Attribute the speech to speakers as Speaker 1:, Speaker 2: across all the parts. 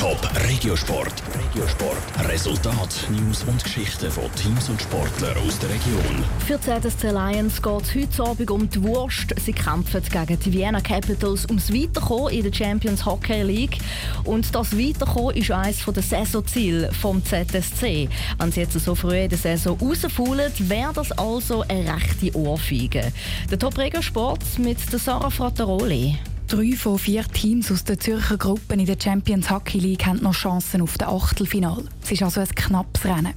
Speaker 1: Top Regiosport. Regiosport. Resultat, News und Geschichten von Teams und Sportlern aus der Region.
Speaker 2: Für die ZSC Lions geht es heute Abend um die Wurst. Sie kämpfen gegen die Vienna Capitals ums Weiterkommen in der Champions Hockey League. Und das Weiterkommen ist eines der Saisonziele vom ZSC. Wenn sie jetzt so früh in der Saison rausfallen, wäre das also eine rechte Ohrfeige. Der Top Regiosport mit Sarah Frattaroli.
Speaker 3: Drei von vier Teams aus der Zürcher Gruppe in der Champions Hockey League haben noch Chancen auf das Achtelfinale. Es ist also ein knappes Rennen.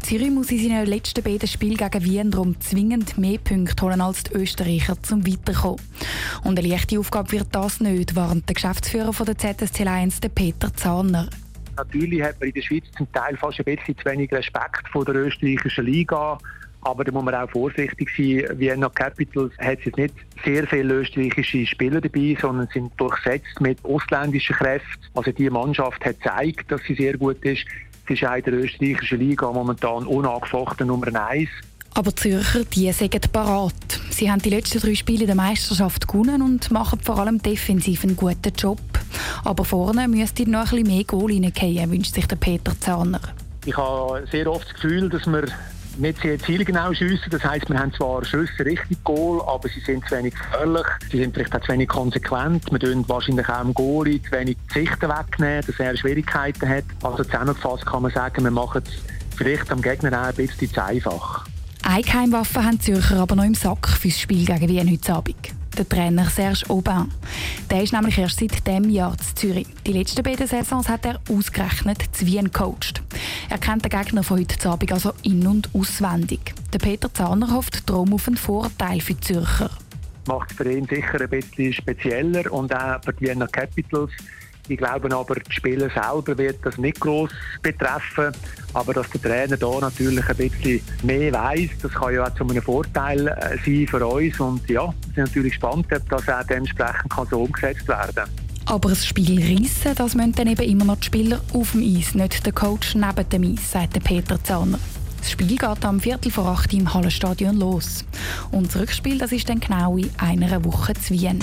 Speaker 3: Zürich muss in seinen letzten beiden Spielen gegen Wien darum zwingend mehr Punkte holen als die Österreicher zum Weiterkommen. Und eine leichte Aufgabe wird das nicht, warnt der Geschäftsführer von der ZSC Lions, der Peter Zahner.
Speaker 4: Natürlich hat man in der Schweiz zum Teil fast ein bisschen zu wenig Respekt vor der österreichischen Liga. Aber da muss man auch vorsichtig sein. Vienna Capitals hat jetzt nicht sehr viele österreichische Spieler dabei, sondern sind durchsetzt mit ausländischen Kräften. Also die Mannschaft hat gezeigt, dass sie sehr gut ist. Sie ist auch in der österreichischen Liga momentan unangefochten Nummer 1.
Speaker 3: Aber Zürcher, die sind parat. Sie haben die letzten drei Spiele der Meisterschaft gewonnen und machen vor allem defensiv einen guten Job. Aber vorne müsste noch ein bisschen mehr Goal reingehen, wünscht sich der Peter Zahner.
Speaker 4: Ich habe sehr oft das Gefühl, dass wir nicht sehr zielgenau schiessen. Das heisst, wir haben zwar Schüsse richtig Goal, aber sie sind zu wenig gefährlich. Sie sind vielleicht auch zu wenig konsequent. Wir tun wahrscheinlich auch im Goal zu wenig Sichten wegnehmen, dass er Schwierigkeiten hat. Also zusammengefasst kann man sagen, wir machen es vielleicht am Gegner auch ein bisschen zu einfach.
Speaker 3: Eine Keimwaffe haben die Zürcher aber noch im Sack fürs Spiel gegen Wien heute Abend der Trainer Serge Aubin. Der ist nämlich erst seit diesem Jahr in Zürich. Die letzten beiden Saisons hat er ausgerechnet zu Wien coacht. Er kennt den Gegner von heute Abend also in- und auswendig. Der Peter Zahner hofft darum auf einen Vorteil für die Zürcher.
Speaker 4: Macht es für ihn sicher ein bisschen spezieller und auch für die Vienna Capitals ich glaube aber, die Spieler selber wird das nicht groß betreffen. Aber dass der Trainer da natürlich ein bisschen mehr weiß, das kann ja auch zu einem Vorteil äh, sein für uns. Und ja, wir sind natürlich gespannt, ob das auch dementsprechend kann so umgesetzt werden kann.
Speaker 3: Aber das Spiel reissen, das müssen dann eben immer noch die Spieler auf dem Eis, nicht der Coach neben dem Eis, sagt Peter Zahner. Das Spiel geht am Viertel vor acht im Hallenstadion los. Und das Rückspiel das ist dann genau in einer Woche zu Wien.